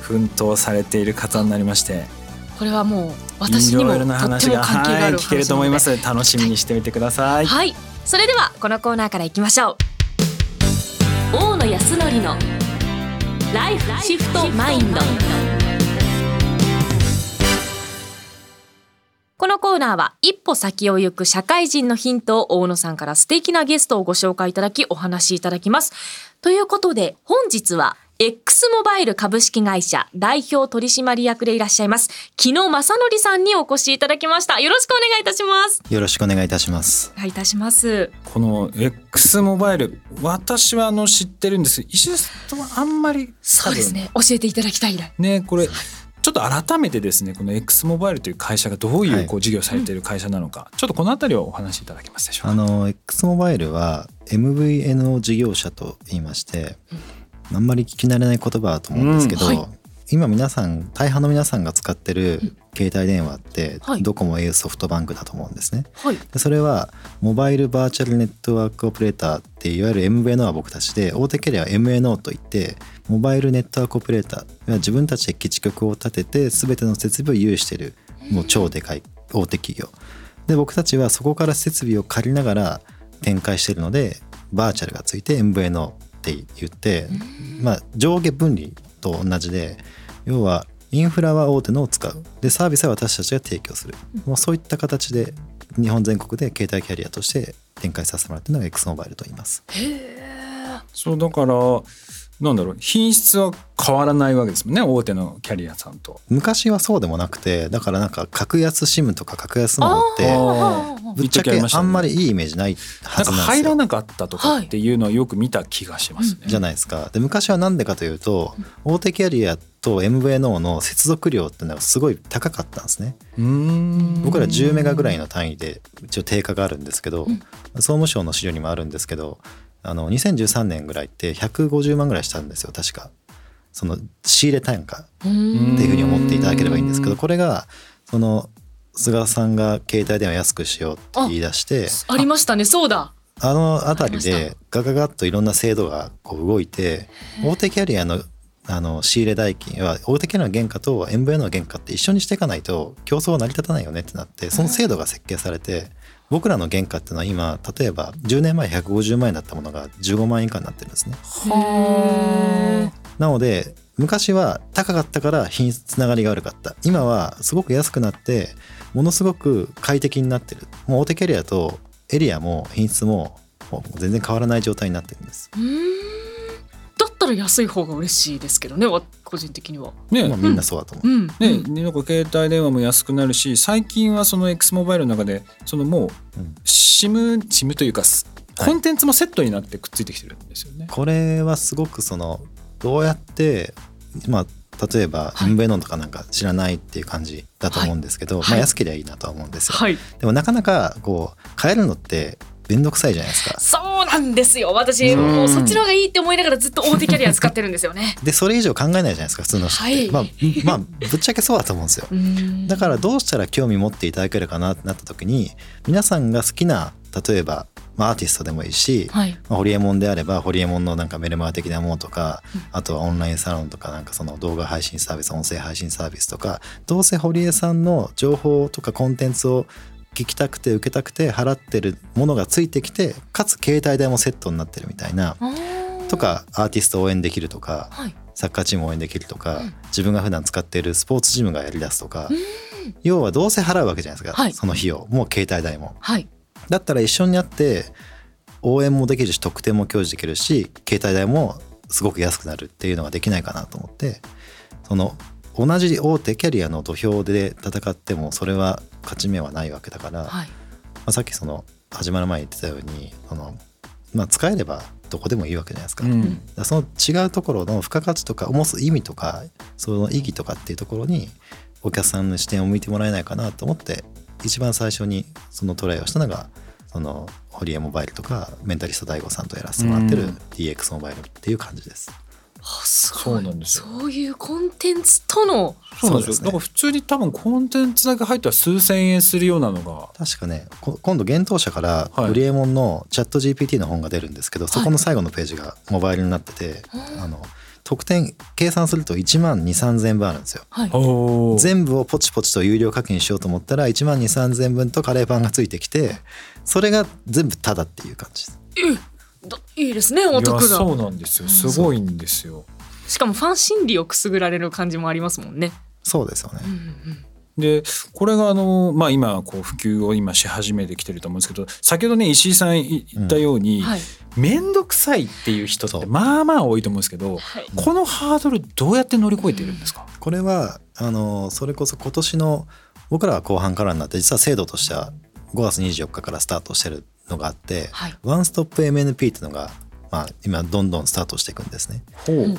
奮闘されている方になりまして。これはもう私にもとって話がも関係があるはい聞けると思いま話す。楽しみにしてみてください。はいそれではこのコーナーからいきましょう。大野康則のライフシフトマインド。このコーナーは一歩先を行く社会人のヒントを大野さんから素敵なゲストをご紹介いただきお話しいただきます。ということで本日は X モバイル株式会社代表取締役でいらっしゃいます木野正則さんにお越しいただきました。よろしくお願いいたします。よろしくお願いいたします。お願いいたします。この X モバイル私はあの知ってるんです石田さんはあんまりそうですね。教えていただきたいね。ねこれちょっと改めてですねこの X モバイルという会社がどういうはいこう事業されている会社なのか、ちょっとこの辺りをお話しいただけますでしょうか。あの X モバイルは MVNO 事業者と言いまして、あんまり聞き慣れない言葉だと思うんですけど、うんはい今皆さん大半の皆さんが使ってる携帯電話ってはいドコモ au ソフトバンクだと思うんですね。はい。でそれはモバイルバーチャルネットワークオペレーターっていわゆる MVNO は僕たちで大手キャリアは MNO といってモバイルネットワークオペレーターいわゆる自分たちで基地局を立てて全ての設備を有しているもう超でかい大手企業で僕たちはそこから設備を借りながら展開しているのでバーチャルがついて MVNO って言ってまあ上下分離と同じで要はインフラは大手のを使う。でサービスは私たちが提供する。もうそういった形で日本全国で携帯キャリアとして展開させてもらっているのが X モバイルと言います。そうだからなんだろう品質は変わらないわけですもんね大手のキャリアさんと。昔はそうでもなくてだからなんか格安 SIM とか格安のってあぶっちゃけあんまりいいイメージないはずなんですよ。入らなかったとかっていうのをよく見た気がしますね。じゃないですか。で昔は何でかというと大手キャリアと MVNO の接続量っていうのはすごい高かったんですね。僕ら10メガぐらいの単位で一応定価があるんですけど、総務省の資料にもあるんですけどあの2013年ぐらいって150万ぐらいしたんですよ。確か。その仕入れ単価っていうふうに思っていただければいいんですけどこれがその菅さんが携帯電話安くしようって言い出してありましたね。そうだ。あの辺りでガガガッといろんな制度がこう動いて大手キャリアのあの仕入れ代金は大手キャリアの原価と MVN の原価って一緒にしていかないと競争は成り立たないよねってなってその制度が設計されて僕らの原価っていうのは今例えば10年前150万円だったものが15万円以下になってるんですね。はなので昔は高かったから品質つながりが悪かった今はすごく安くなってものすごく快適になってるもう大手キャリアとエリアも品質ももう全然変わらない状態になってるんです、うーん。だったら安い方が嬉しいですけどね。わ個人的には。ねまあ、みんなそうだと思う、うん。ね、なんか携帯電話も安くなるし最近はその X モバイルの中でそのもううん SIM, SIM というかコンテンツもセットになってくっついてきてるんですよね。これはすごくそのどうやってまあ例えばはい。MVNO とかなんか知らないっていう感じだと思うんですけど、はい。まあ安ければいいなとは思うんですよ、はい。でもなかなかこう変えるのって面倒くさいじゃないですか。そうなんですよ。私もうそっちの方がいいって思いながらずっと大手キャリア使ってるんですよね。でそれ以上考えないじゃないですか普通の人って、はい。まあまあぶっちゃけそうだと思うんですよ。だからどうしたら興味持っていただけるかなってなった時に皆さんが好きな例えば、まあ、アーティストでもいいし、はい。まあ、ホリエモンであればホリエモンのなんかメルマガ的なものとか、あとはオンラインサロンとかなんかその動画配信サービス音声配信サービスとかどうせ堀江さんの情報とかコンテンツを聞きたくて受けたくて払ってるものがついてきてかつ携帯代もセットになってるみたいなと。かアーティストを応援できるとかはい。サッカーチームを応援できるとか、うん自分が普段使っているスポーツジムがやりだすとか、要はどうせ払うわけじゃないですか、はいその費用もう携帯代も。はい。だったら一緒になって応援もできるし特典も享受できるし携帯代もすごく安くなるっていうのができないかなと思ってその同じ大手キャリアの土俵で戦ってもそれは勝ち目はないわけだから、まはい。あ、さっきその始まる前に言ってたようにその、まあ、使えればどこでもいいわけじゃないですか,、うんらその違うところの付加価値とか重す意味とかその意義とかっていうところにお客さんの視点を向いてもらえないかなと思って一番最初にそのトライをしたのがその堀江モバイルとかメンタリスト DAIGO さんとやらせてもらってるうん。DX モバイルっていう感じです。あすごいそうなんですよ。そういうコンテンツとのそうなんですよ。ね。だから普通に多分コンテンツだけ入ったら数千円するようなのが。確かねこ今度幻冬舎からはい。ホリエモンのチャット GPT の本が出るんですけど、そこの最後のページがモバイルになってて、あの得点計算すると1万2 3 0 0 0分あるんですよ。はい。全部をポチポチと有料課金しようと思ったら1万2 3 0 0 0分とカレーパンがついてきてそれが全部タダっていう感じです。だいいですねお得いやそうがなんですよ。すごいんですよ。しかもファン心理をくすぐられる感じもありますもんね。そうですよね。うんうんでこれがあの、まあ、今こう普及を今し始めてきてると思うんですけど先ほどね石井さん言ったようにはい。面倒、くさいっていう人ってまあまあ多いと思うんですけどはい。このハードルどうやって乗り越えてるんですか、これはあのそれこそ今年の僕らは後半からになって実は制度としては5月24日からスタートしてるのがあって、はい。ワンストップ MNP っていうのが、まあ、今どんどんスタートしていくんですね。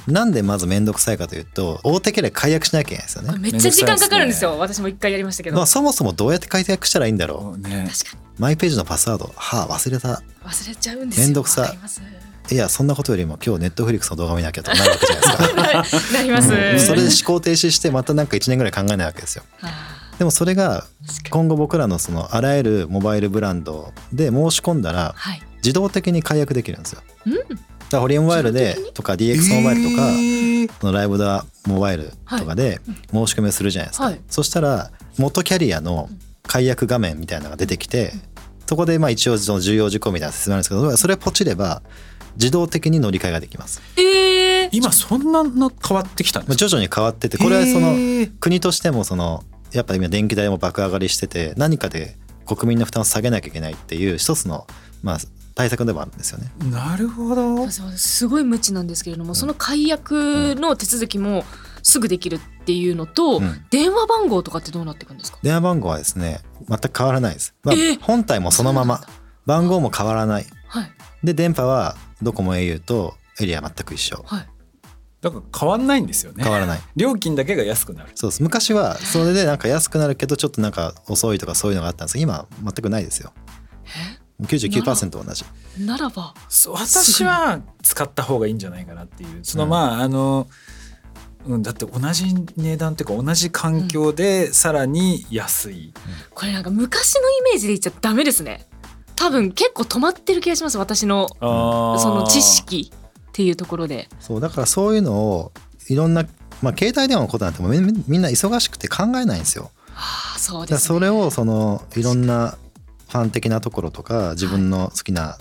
なんでまず面倒くさいかというと大手キャリア解約しなきゃいけないんですよね。めっちゃ時間かかるんですよ。私も一回やりましたけど。まあ、そもそもどうやって解約したらいいんだろそうね確かに。うマイページのパスワード。はあ忘れた。忘れちゃうんですよ。めんどくさい。やそんなことよりも今日ネットフリックスの動画見なきゃとかなるわけじゃないですか。なります、うん。それで思考停止してまたなんか1年ぐらい考えないわけですよ。あでもそれが今後僕らのそのあらゆるモバイルブランドで申し込んだらはい。自動的に解約できるんですよ。うん。だからホリエモバイルでとか DX モバイルとか、えーそのライブダモバイルとかで申し込みをするじゃないですか、はい。そしたら元キャリアの解約画面みたいなのが出てきてそこでまあ一応その重要事項みたいな説明あるんですけどそれをポチれば自動的に乗り換えができます。えー、今そんなの変わってきたんですか？まあ徐々に変わっててこれはその国としてもそのやっぱ今電気代も爆上がりしてて何かで国民の負担を下げなきゃいけないっていう一つのまあ対策でもあるんですよね。なるほど。す。ごい無知なんですけれども、その解約の手続きもすぐできるっていうのと、うん。電話番号とかってどうなっていくんですか？電話番号はですね全く変わらないです。まあえー。本体もそのまま。番号も変わらない。はい。で電波はドコモ au とエリア全く一緒。はいだから変わんないんですよね。変わらない。料金だけが安くなる。そうです。昔はそれでなんか安くなるけどちょっとなんか遅いとかそういうのがあったんです。けど今全くないですよ。99%同じ。ならば。私は使った方がいいんじゃないかなっていう。そのまああの、うん、だって同じ値段っていうか同じ環境でさらに安い、これなんか昔のイメージで言っちゃダメですね。多分結構止まってる気がします私のその知識っていうところでそうだからそういうのをいろんなまあ携帯電話のことなんてもうみんみんな忙しくて考えないんですよ。ああそうです、ね、それをそのいろんなファン的なところとか自分の好きな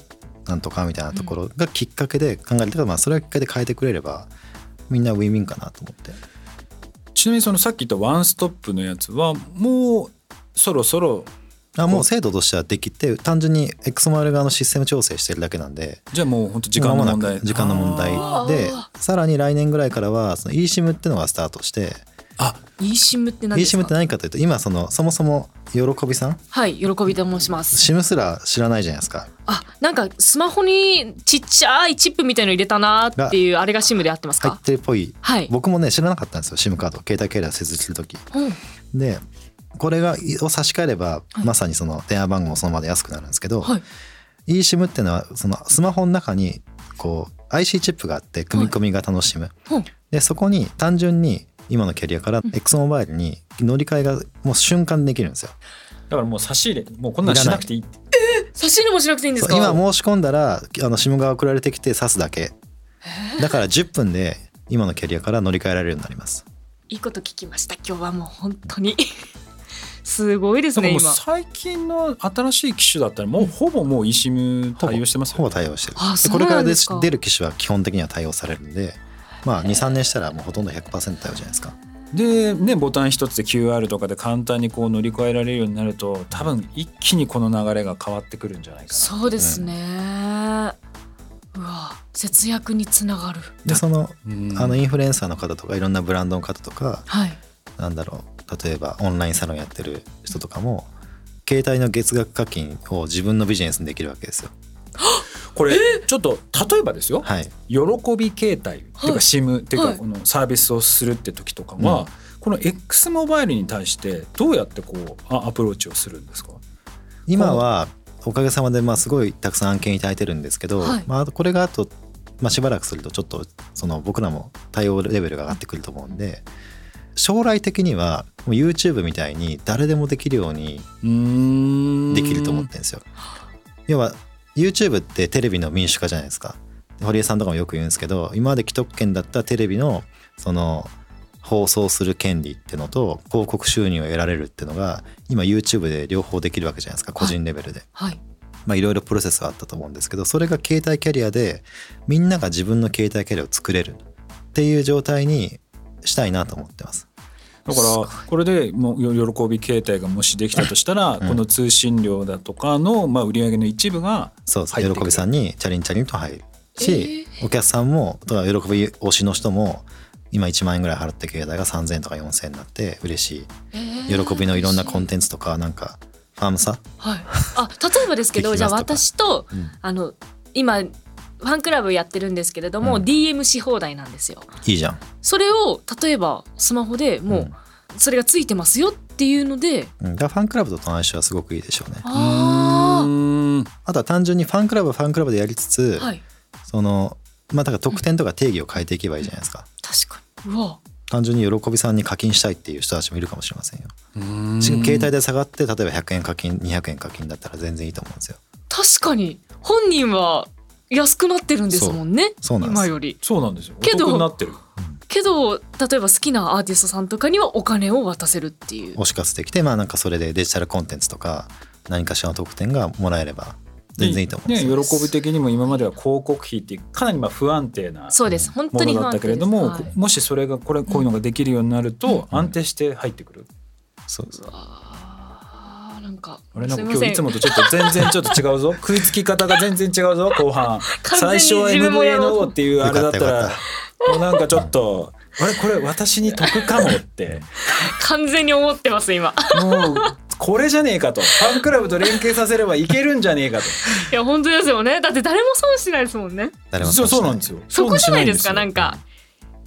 なんとかみたいなところがきっかけで考えてたまあそれがきっかけで変えてくれればみんなウィンウィンかなと思って。ちなみにそのさっき言ったワンストップのやつはもうそろそろあもう制度としてはできて単純に X マル側のシステム調整してるだけなんで。じゃあもう本当時間の問題。時間の問題でさらに来年ぐらいからはその eSIM っていうのがスタートして。あ。eSIM って何です eSIM かって何かというと今そのそもそも喜びさん？はい喜びと申します。SIM すら知らないじゃないですか。あなんかスマホにちっちゃいチップみたいの入れたなっていうあれが SIM で合ってます入かってるっぽい。はい、僕もね知らなかったんですよ SIM カード。携帯キャリア設置する時うん。でこれがを差し替えれば、はい。まさにその電話番号もそのままで安くなるんですけど、はい。eSIM っていうのはそのスマホの中にこう IC チップがあって組み込みが楽しむ、う。んでそこに単純に今のキャリアから X モバイルに乗り換えがもう瞬間できるんですよ。だからもう差し入れもうこんなんしなくていいって。差し入れもしなくていいんですか？今申し込んだらあの SIM が送られてきて挿すだけ。だから10分で今のキャリアから乗り換えられるようになります。いいこと聞きました。今日はもう本当にすごいですね今もう最近の新しい機種だったらもうほぼもう eSIM 対応してますほぼよ、対応してる。あこれから出る機種は基本的には対応されるんでまあ23年したらもうほとんど100%対応じゃないですか。でねボタン一つで QR とかで簡単にこう乗り換えられるようになると多分一気にこの流れが変わってくるんじゃないかな。そうですね、うわ節約につながる。でそのうん。あのインフルエンサーの方とかいろんなブランドの方とかはい。なんだろう例えばオンラインサロンやってる人とかも携帯の月額課金を自分のビジネスにできるわけですよ。これちょっと例えばですよ、はい。喜び携帯っていうか SIM っていうはい。かこのサービスをするって時とかは、うん。この X モバイルに対してどうやってこうあアプローチをするんですか？今はおかげさまでまあすごいたくさん案件いただいてるんですけど、はい。まあ、これがあと、まあ、しばらくするとちょっとその僕らも対応レベルが上がってくると思うんで将来的にはもう YouTube みたいに誰でもできるようにできると思ってるんですよ。要は YouTube ってテレビの民主化じゃないですか。堀江さんとかもよく言うんですけど今まで既得権だったテレビのその放送する権利ってのと広告収入を得られるってのが今 YouTube で両方できるわけじゃないですか個人レベルで。はいまあいろいろプロセスがあったと思うんですけどそれが携帯キャリアでみんなが自分の携帯キャリアを作れるっていう状態にしたいなと思ってます。だからこれでもうよ喜び携帯がもしできたとしたら、うん。この通信料だとかの、まあ、売り上げの一部がそうです喜びさんにチャリンチャリンと入るし、えお客さんもとか喜び推しの人も今1万円ぐらい払って携帯が3000円とか4000円になって嬉しい。えー。喜びのいろんなコンテンツとかなんかファームさ、はい、あ例えばですけど じゃあ私とうん。あの今ファンクラブやってるんですけれども、うん。DM し放題なんですよ。いいじゃん、それを例えばスマホでもうそれがついてますよっていうので、うん、だからファンクラブとの相性はすごくいいでしょうね。あうーん。あとは単純にファンクラブはファンクラブでやりつつ、あはい。そのまあだから特典とか定義を変えていけばいいじゃないですか。確かに。うわ。単純に喜びさんに課金したいっていう人たちもいるかもしれませんよ。うーん。携帯で下がって例えば100円課金200円課金だったら全然いいと思うんですよ。確かに。本人は安くなってるんですもんね。そう。なんです。今より。そうなんですよ。けどなってる。けど例えば好きなアーティストさんとかにはお金を渡せるっていう。推し活できてまあなんかそれでデジタルコンテンツとか何かしらの特典がもらえれば全然いいと思うんですね、よ、喜び的にも今までは広告費っていうかなりまあ不安定なそうです。本当にものだったけれども、もしそれがこれこういうのができるようになるとうん。安定して入ってくる、そうですあー。なんかあれなんか今日いつもとちょっと全然ちょっと違うぞ。食いつき方が全然違うぞ後半。最初は MVNO っていうあれだったらもうなんかちょっとあれこれ私に得かもって。完全に思ってます今。もうこれじゃねえかと。ファンクラブと連携させればいけるんじゃねえかと。いや本当ですよね。だって誰も損しないですもんね。誰もそうしないそうなんですよ。そこじゃないですかなんか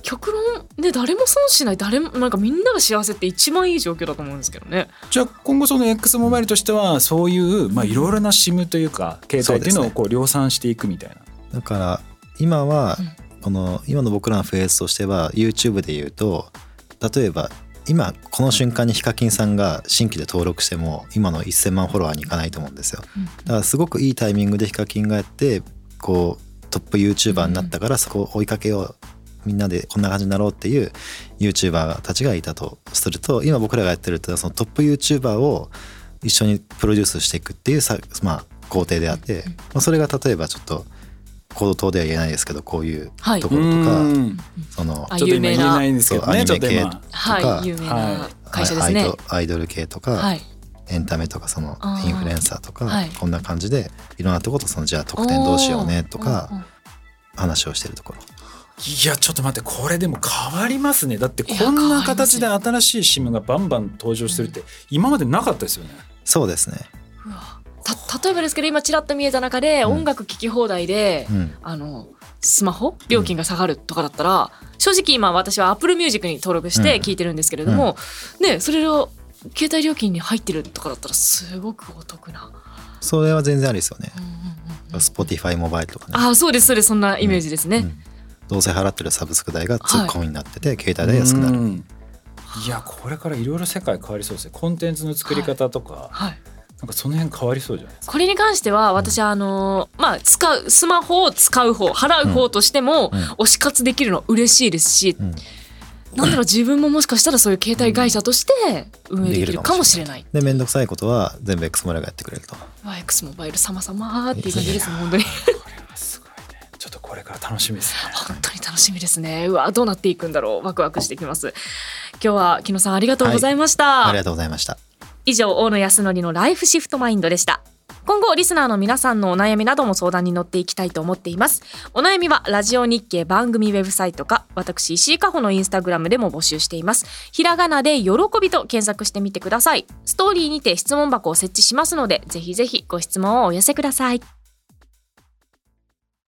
極論ね誰も損しない誰もなんかみんなが幸せって一番いい状況だと思うんですけどね。じゃあ今後その X モバイルとしてはそういうまあいろいろな SIM というか携帯っていうのをこう量産していくみたいな。だから今はうん。この今の僕らのフェーズとしては YouTube で言うと例えば今この瞬間にヒカキンさんが新規で登録しても今の1,000万フォロワーにいかないと思うんですよ。うん。だからすごくいいタイミングでヒカキンがやってこうトップ YouTuber になったからそこを追いかけようみんなでこんな感じになろうっていう YouTuber たちがいたとすると今僕らがやってるとそのトップ YouTuber を一緒にプロデュースしていくっていうさ、まあ、工程であって、まあ、それが例えばちょっと口頭では言えないですけどこういうはい。ところとか、うん。そのあちょっと今言え有名なないんですけどねちょっと今。はい有名な会社ですね。アイドアイドル系とか、はい。エンタメとかそのインフルエンサーとか、はい。こんな感じでいろんなとことそのじゃあ特典どうしようねとか話をしてるところいやちょっと待ってこれでも変わりますね。だってこんな形で新しい SIM がバンバン登場するって今までなかったですよね。そうですね、うわ。た例えばですけど今ちらっと見えた中でうん。音楽聴き放題で、うん、あのスマホ？料金が下がるとかだったら、正直今私は Apple Music に登録して聴いてるんですけれども、ねそれを携帯料金に入ってるとかだったらすごくお得な。それは全然ありですよね。うんうんうんうん。Spotify モバイルとかね、ああそうですそうです。そんなイメージですね。うんどうせ払ってるサブスク代がツッコミになってて、携帯代安くなる、うん。いやこれからいろいろ世界変わりそうですね。コンテンツの作り方とか、はい。なんかその辺変わりそうじゃないですか。これに関しては私はあのーまあ使うスマホを使う方払う方としてもうん。推し活できるの嬉しいですし、うん。なんだろう自分ももしかしたらそういう携帯会社として運営できるかもしれない。で面倒くさいことは全部 X モラがやってくれると。ワ X モバイル様々っていう感じです本当にこれから楽しみですね。本当に楽しみですね。うわどうなっていくんだろう。ワクワクしてきます。今日は木野さんありがとうございました、ありがとうございました。以上大野康則のライフシフトマインドでした。今後リスナーの皆さんのお悩みなども相談に乗っていきたいと思っています。お悩みはラジオ日経番組ウェブサイトか私石井加穂のインスタグラムでも募集しています。ひらがなで喜びと検索してみてください。ストーリーにて質問箱を設置しますのでぜひぜひご質問をお寄せください